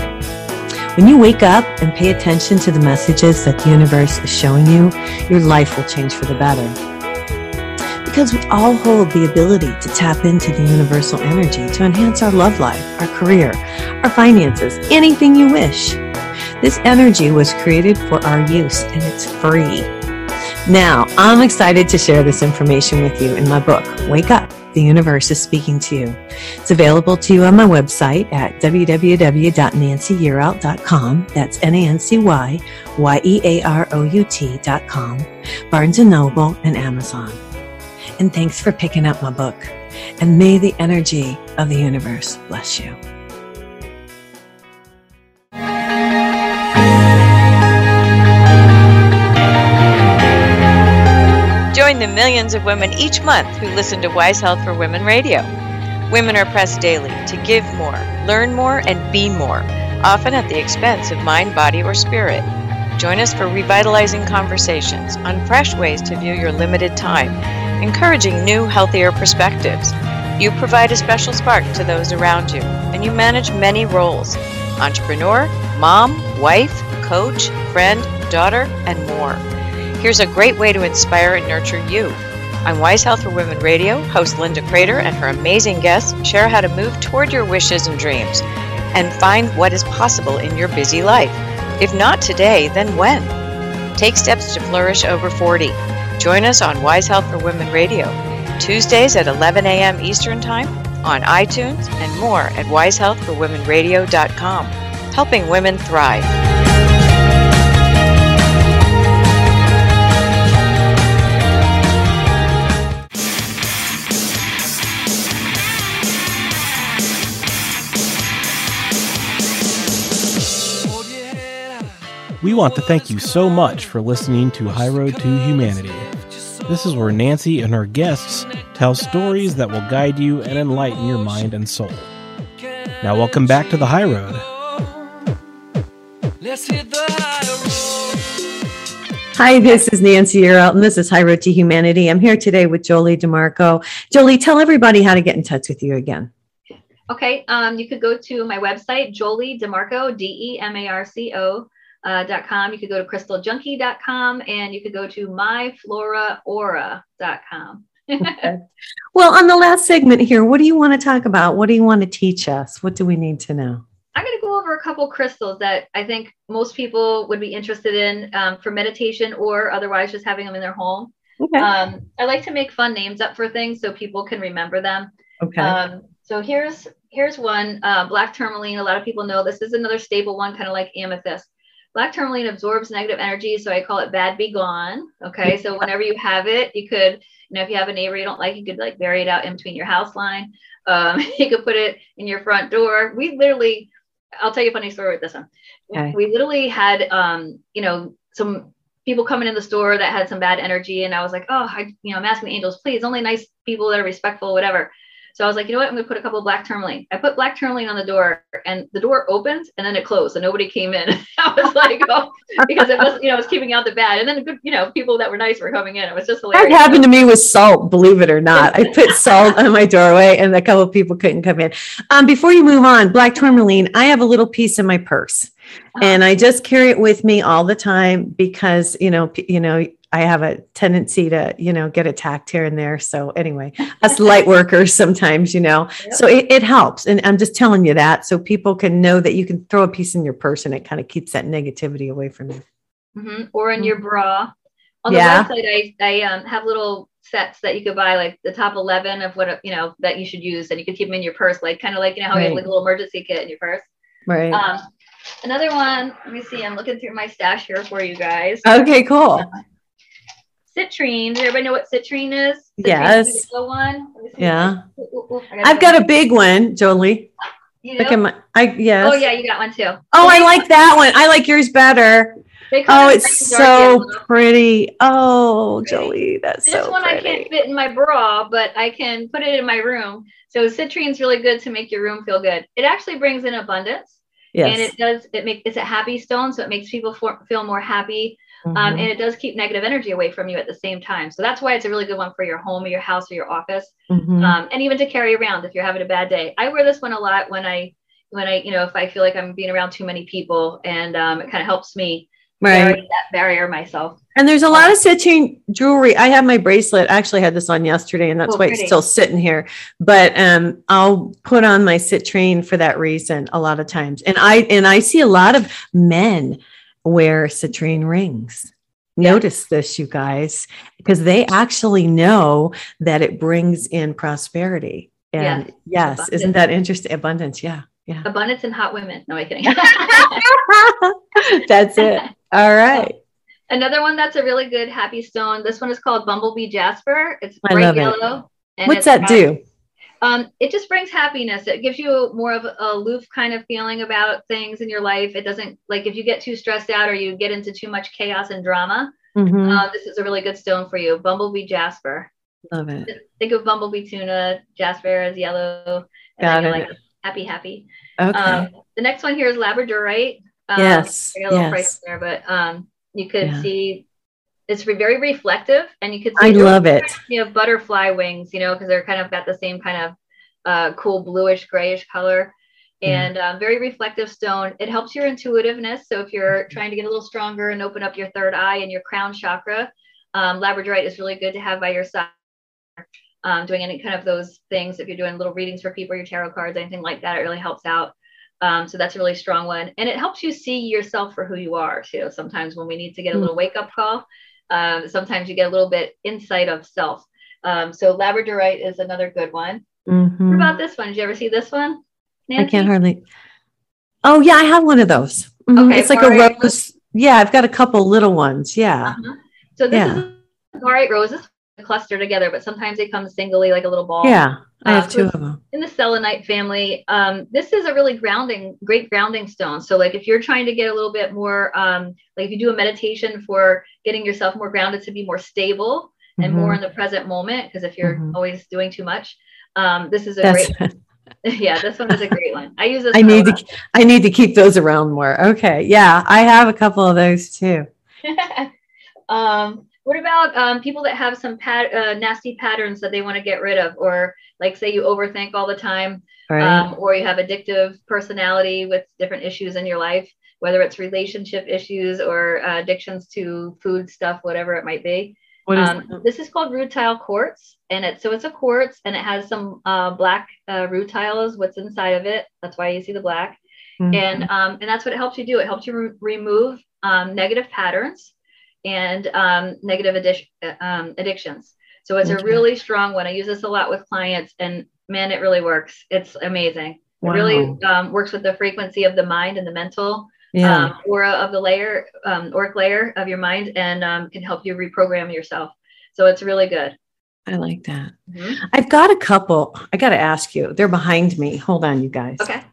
When you wake up and pay attention to the messages that the universe is showing you, your life will change for the better. Because we all hold the ability to tap into the universal energy to enhance our love life, our career, our finances, anything you wish. This energy was created for our use and it's free. Now, I'm excited to share this information with you in my book, Wake Up the universe is speaking to you. It's available to you on my website at www.nancyyearout.com. That's N-A-N-C-Y-Y-E-A-R-O-U-T.com, Barnes & Noble, and Amazon. And thanks for picking up my book. And may the energy of the universe bless you. Join the millions of women each month who listen to Wise Health for Women Radio. Women are pressed daily to give more, learn more, and be more, often at the expense of mind, body, or spirit. Join us for revitalizing conversations on fresh ways to view your limited time, encouraging new, healthier perspectives. You provide a special spark to those around you, and you manage many roles entrepreneur, mom, wife, coach, friend, daughter, and more. Here's a great way to inspire and nurture you. On Wise Health for Women Radio, host Linda Kreter and her amazing guests share how to move toward your wishes and dreams and find what is possible in your busy life. If not today, then when? Take steps to flourish over 40. Join us on Wise Health for Women Radio, Tuesdays at 11 a.m. Eastern Time, on iTunes, and more at wisehealthforwomenradio.com, helping women thrive. We want to thank you so much for listening to High Road to Humanity. This is where Nancy and her guests tell stories that will guide you and enlighten your mind and soul. Now, welcome back to the High Road. Hi, this is Nancy Yearout, and this is High Road to Humanity. I'm here today with Jolie DeMarco. Jolie, tell everybody how to get in touch with you again. Okay, um, you could go to my website, Jolie DeMarco, D E M A R C O uh, .com. You could go to crystaljunkie.com and you could go to myfloraora.com. okay. (laughs) Well, on the last segment here, what do you want to talk about? What do you want to teach us? What do we need to know? I'm going to go over a couple crystals that I think most people would be interested in um, for meditation or otherwise just having them in their home. Okay. Um, I like to make fun names up for things so people can remember them. Okay. Um, so here's here's one uh, black tourmaline. A lot of people know this is another stable one, kind of like amethyst. Black tourmaline absorbs negative energy, so I call it bad be gone. Okay, so whenever you have it, you could, you know, if you have a neighbor you don't like, you could like bury it out in between your house line. Um, (laughs) you could put it in your front door. We literally, I'll tell you a funny story with this one. Okay. We literally had, um, you know, some people coming in the store that had some bad energy, and I was like, oh, I, you know, I'm asking the angels, please, only nice people that are respectful, whatever. So I was like, you know what? I'm going to put a couple of black tourmaline. I put black tourmaline on the door and the door opened and then it closed and nobody came in. (laughs) I was like, oh, because it was, you know, it was keeping out the bad. And then good, you know, people that were nice were coming in. It was just hilarious. That happened to me with salt, believe it or not. I put salt on my doorway and a couple of people couldn't come in. Um, before you move on, black tourmaline, I have a little piece in my purse and I just carry it with me all the time because, you know, you know, I have a tendency to, you know, get attacked here and there. So anyway, us light workers sometimes, you know, yep. so it, it, helps. And I'm just telling you that so people can know that you can throw a piece in your purse and it kind of keeps that negativity away from you. Mm-hmm. Or in your mm-hmm. bra. On the yeah. website, I, I um, have little sets that you could buy, like the top 11 of what, you know, that you should use. And you could keep them in your purse, like kind of like, you know, how right. you have like a little emergency kit in your purse. Right. Um, another one, let me see, I'm looking through my stash here for you guys. Okay, cool citrine. Does everybody know what citrine is? Citrine yes. One. Yeah. Ooh, ooh, I've got a big one, Jolie. You know? Look at my, I, yes. Oh yeah, you got one too. Oh, I like that one. I like yours better. Oh, it's bright and dark so pretty. Oh, Pretty. Jolie, that's This so one I can't fit in my bra, but I can put it in my room. So citrine's really good to make your room feel good. It actually brings in abundance, Yes. and it does. It make it's a happy stone, so it makes people for, feel more happy, um, Mhm. and it does keep negative energy away from you at the same time. So that's why it's a really good one for your home, or your house, or your office, Mhm. um, and even to carry around if you're having a bad day. I wear this one a lot when I when I you know if I feel like I'm being around too many people, and um, it kind of helps me Right. that barrier myself. And there's a lot of citrine jewelry. I have my bracelet. I actually had this on yesterday, and that's Oh, why it's still sitting here. But um, I'll put on my citrine for that reason a lot of times. And I and I see a lot of men wear citrine rings. Yeah. Notice this, you guys, because they actually know that it brings in prosperity. And yes, isn't that interesting? Abundance, yeah, yeah. Abundance in hot women. No, I'm kidding. (laughs) That's it. All (laughs) right. Another one that's a really good happy stone. This one is called Bumblebee Jasper. It's bright it. yellow. and What's that do? Um, it just brings happiness. It gives you more of a aloof kind of feeling about things in your life. It doesn't like if you get too stressed out or you get into too much chaos and drama. Mhm. Uh, this is a really good stone for you. Bumblebee Jasper. Love it. Think of bumblebee tuna. Jasper is yellow. And Got it. like happy, happy. Okay. Um, the next one here is Labradorite. Um, yes. I got a little Yes. price there, but um, you could Yeah. see it's very reflective, and you could see I love it. you have butterfly wings, you know, because they're kind of got the same kind of uh, cool bluish grayish color, Yeah. and um, very reflective stone. It helps your intuitiveness. So if you're Mm-hmm. trying to get a little stronger and open up your third eye and your crown chakra, um, Labradorite is really good to have by your side. Um, doing any kind of those things, if you're doing little readings for people, your tarot cards, anything like that, it really helps out. Um, so that's a really strong one, and it helps you see yourself for who you are too. Sometimes when we need to get a Mm. little wake up call, um, sometimes you get a little bit insight of self. Um, so Labradorite is another good one. Mhm. What about this one? Did you ever see this one? I can't hardly. Oh yeah, I have one of those. Mhm. Okay, it's like a rose. Yeah, I've got a couple little ones. Yeah. Uh-huh. So this Yeah. is alright roses cluster together, but sometimes they come singly like a little ball. Yeah. I Uh, have so two of them. in the selenite family um, this is a really grounding great grounding stone so like if you're trying to get a little bit more um, like if you do a meditation for getting yourself more grounded to be more stable and more in the present moment because if you're Mhm. always doing too much um, this is a That's. great (laughs) yeah this one is a great one i use (laughs) this I need to. I need to keep those around more. Okay. Yeah, I have a couple of those too. (laughs) um, what about um, people that have some pat- uh, nasty patterns that they want to get rid of, or like say you overthink all the time, Right. um, or you have addictive personality with different issues in your life, whether it's relationship issues or uh, addictions to food stuff, whatever it might be. what is? Um, this is called rutile quartz, and it's so it's a quartz, and it has some uh, black uh, rutile is what's inside of it. That's why you see the black Mhm. and um, and that's what it helps you do. It helps you re- remove um, negative patterns and um, negative addic- um, addictions. So it's Okay. a really strong one. I use this a lot with clients, and man, it really works. It's amazing. It really um, works with the frequency of the mind and the mental yeah. um, aura of the layer, um, auric layer of your mind, and um, can help you reprogram yourself. So it's really good. I like that. Mhm. I've got a couple. I got to ask you. They're behind me. Hold on, you guys. Okay.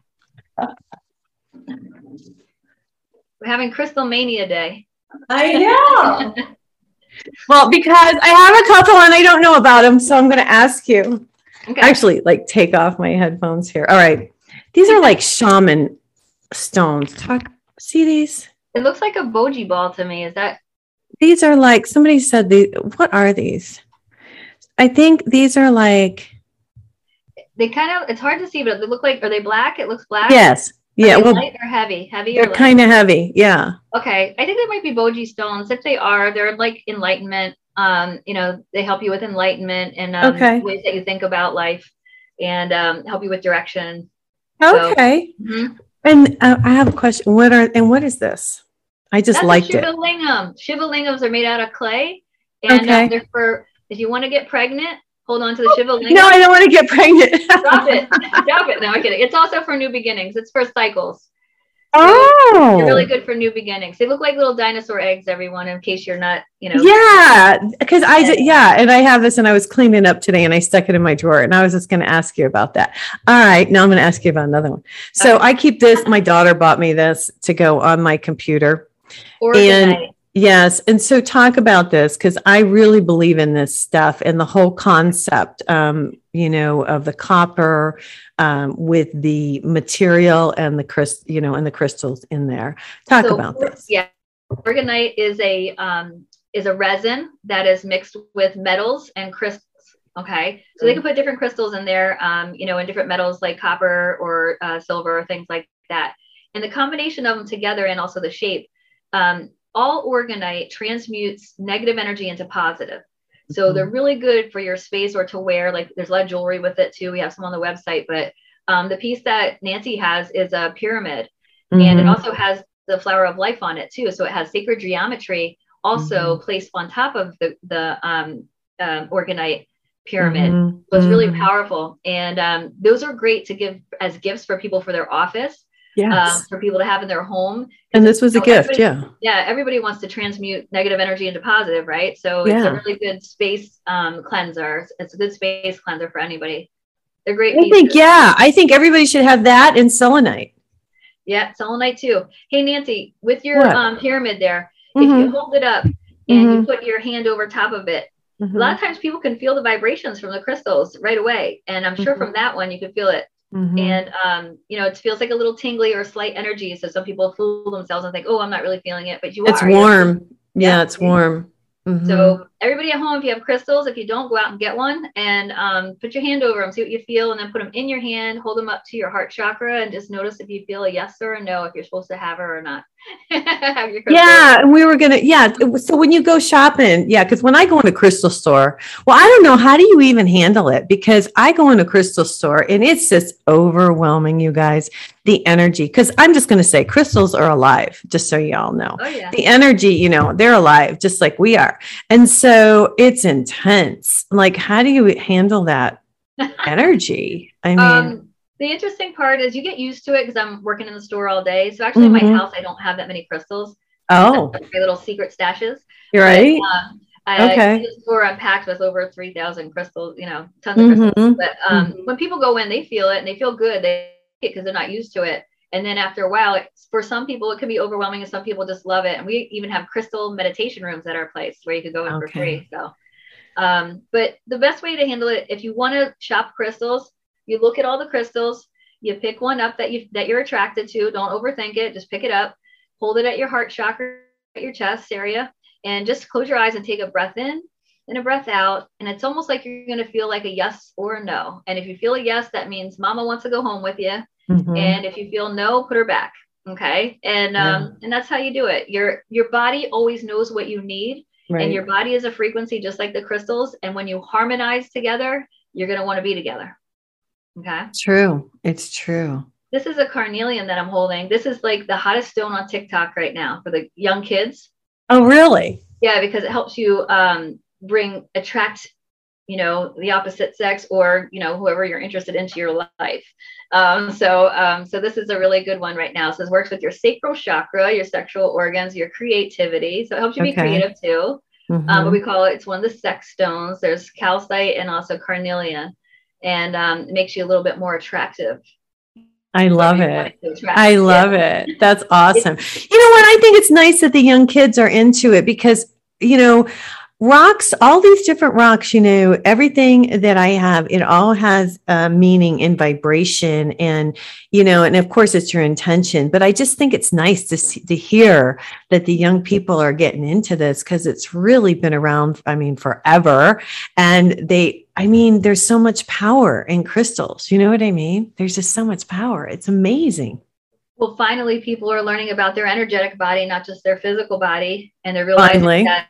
We're having Crystal Mania Day. I (laughs) know. well, because I have a couple and I don't know about them, so I'm going to ask you. Okay. Actually, like take off my headphones here. All right. These are like shaman stones. Talk. See these? It looks like a boji ball to me. Is that These are like somebody said the what are these? I think these are like they kind of it's hard to see but they look like are they black it looks black yes. Are Yeah, they well light or heavy heavy they're kind of heavy. Yeah. okay i think they might be boji stones if they are they're like enlightenment um you know they help you with enlightenment and um, Okay. ways that you think about life and um, help you with direction So- Okay. Mhm. And uh, I have a question. What are and what is this? I just That's liked a it. shiva lingam shiva lingams are made out of clay and Okay. uh, they're for if you want to get pregnant hold on to the shiva No, I don't want to get pregnant. drop it drop it no i'm kidding it's also for new beginnings it's for cycles Oh, they're really good for new beginnings. They look like little dinosaur eggs, everyone, in case you're not, you know. Yeah, because I did, yeah, and I have this, and I was cleaning up today, and I stuck it in my drawer, and I was just going to ask you about that. All right, now I'm going to ask you about another one. So okay. I keep this. My daughter bought me this to go on my computer, and Yes. And so talk about this because I really believe in this stuff and the whole concept, um, you know, of the copper um, with the material and the crystal, you know, and the crystals in there. Talk so, about this. Yeah. Orgonite is a um, is a resin that is mixed with metals and crystals. Okay, so they can put different crystals in there, um, you know, in different metals like copper or uh, silver or things like that. And the combination of them together and also the shape um, all orgonite transmutes negative energy into positive. So mm-hmm. they're really good for your space or to wear. Like there's a lot of jewelry with it too. We have some on the website, but um, the piece that Nancy has is a pyramid, mm-hmm. and it mm-hmm. also has the flower of life on it too. So it has sacred geometry also mm-hmm. placed on top of the the um, um, orgonite pyramid. Mm-hmm. So it's really mm-hmm. powerful, and um, those are great to give as gifts for people for their office yes. Um, for people to have in their home. And this was a gift, yeah. Yeah, everybody wants to transmute negative energy into positive, right? So yeah. it's a really good space um, cleanser. It's a good space cleanser for anybody. They're great. I pieces. think, yeah, I think everybody should have that and selenite. Yeah, selenite too. Hey, Nancy, with your um, pyramid there, mm-hmm. if you hold it up and mm-hmm. you put your hand over top of it, mm-hmm. a lot of times people can feel the vibrations from the crystals right away. And I'm sure from mm-hmm. that one, you can feel it Mm-hmm. And um, you know, it feels like a little tingly or slight energy. So some people fool themselves and think, "Oh, I'm not really feeling it," but you it's are. It's warm. Yeah, yeah, it's warm. Mm-hmm. So everybody at home, if you have crystals, if you don't, go out and get one and um, put your hand over them, see what you feel, and then put them in your hand, hold them up to your heart chakra, and just notice if you feel a yes or a no, if you're supposed to have her or not. (laughs) yeah, and we were gonna. Yeah, so when you go shopping, yeah, because when I go in a crystal store, well, I don't know how do you even handle it because I go in a crystal store and it's just overwhelming, you guys the energy because i'm just going to say crystals are alive just so y'all know oh, yeah. the energy you know they're alive just like we are and so it's intense like how do you handle that (laughs) energy i mean um, the interesting part is you get used to it because i'm working in the store all day so actually mm-hmm. in my mm-hmm. house i don't have that many crystals oh my little secret stashes you're right but, um, I, okay. The store I'm packed with over 3,000 crystals, you know, tons of mm-hmm. crystals. But um, mm-hmm. when people go in, they feel it and they feel good. They because they're not used to it. And then after a while, for some people, it can be overwhelming, and some people just love it. And we even have crystal meditation rooms at our place where you could go in okay. for free. So, um, but the best way to handle it, if you want to shop crystals, you look at all the crystals, you pick one up that you that you're attracted to. Don't overthink it. Just pick it up, hold it at your heart chakra, at your chest area, and just close your eyes and take a breath in and a breath out. And it's almost like you're going to feel like a yes or a no. And if you feel a yes, that means mama wants to go home with you. Mm-hmm. And if you feel no, put her back. Okay. And um, and that's how you do it. Your your body always knows what you need. Right. And your body is a frequency just like the crystals. And when you harmonize together, you're going to want to be together. Okay. True. It's true. This is a carnelian that I'm holding. This is like the hottest stone on TikTok right now for the young kids. Oh, really? Yeah, because it helps you um, bring attract you know the opposite sex or you know whoever you're interested into your life um, so um, so this is a really good one right now so this works with your sacral chakra your sexual organs your creativity so it helps you okay. be creative too mm-hmm. um, but we call it it's one of the sex stones there's calcite and also carnelian and um, it makes you a little bit more attractive I love it. I love yeah. it. That's awesome. you know what? I think it's nice that the young kids are into it because, you know, rocks all these different rocks you know everything that i have it all has a meaning and vibration and you know and of course it's your intention but i just think it's nice to see, to hear that the young people are getting into this because it's really been around i mean forever and they i mean there's so much power in crystals you know what i mean? There's just so much power. It's amazing. Well finally people are learning about their energetic body not just their physical body and they're realizing finally. that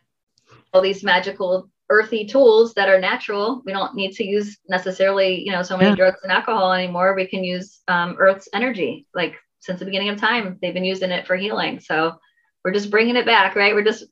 all these magical earthy tools that are natural. We don't need to use necessarily, you know, so many yeah. drugs and alcohol anymore. We can use um, Earth's energy. Like since the beginning of time, they've been using it for healing. So we're just bringing it back, right? We're just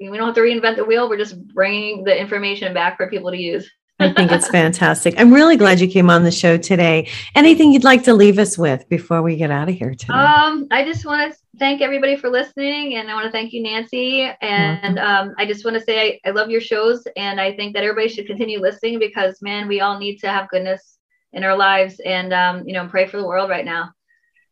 we don't have to reinvent the wheel. We're just bringing the information back for people to use. I think it's fantastic. I'm really glad you came on the show today. Anything you'd like to leave us with before we get out of here today? Um, I just want to thank everybody for listening, and I want to thank you, Nancy. And um, I just want to say I, I love your shows, and I think that everybody should continue listening because, man, we all need to have goodness in our lives, and um, you know, pray for the world right now.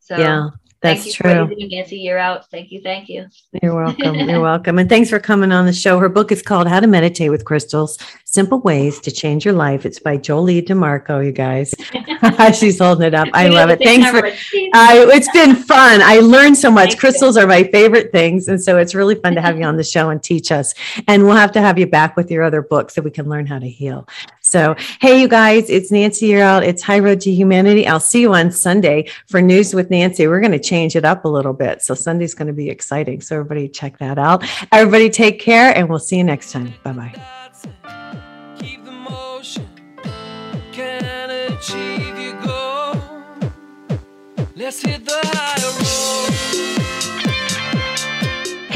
So yeah, that's thank true. For Nancy, Yearout. Thank you, thank you. You're welcome. (laughs) You're welcome, and thanks for coming on the show. Her book is called "How to Meditate with Crystals: Simple Ways to Change Your Life." It's by Jolie DeMarco. You guys, (laughs) she's holding it up. I love it. Thanks for. It's been fun. I learned so much. Thank Crystals you. are my favorite things, and so it's really fun to have you on the show and teach us. And we'll have to have you back with your other books so we can learn how to heal. So, hey, you guys, it's Nancy Yearout. It's High Road to Humanity. I'll see you on Sunday for News with Nancy. We're going to change it up a little bit. So, Sunday's going to be exciting. So, everybody, check that out. Everybody, take care, and we'll see you next time. Bye bye. Let's hit the road.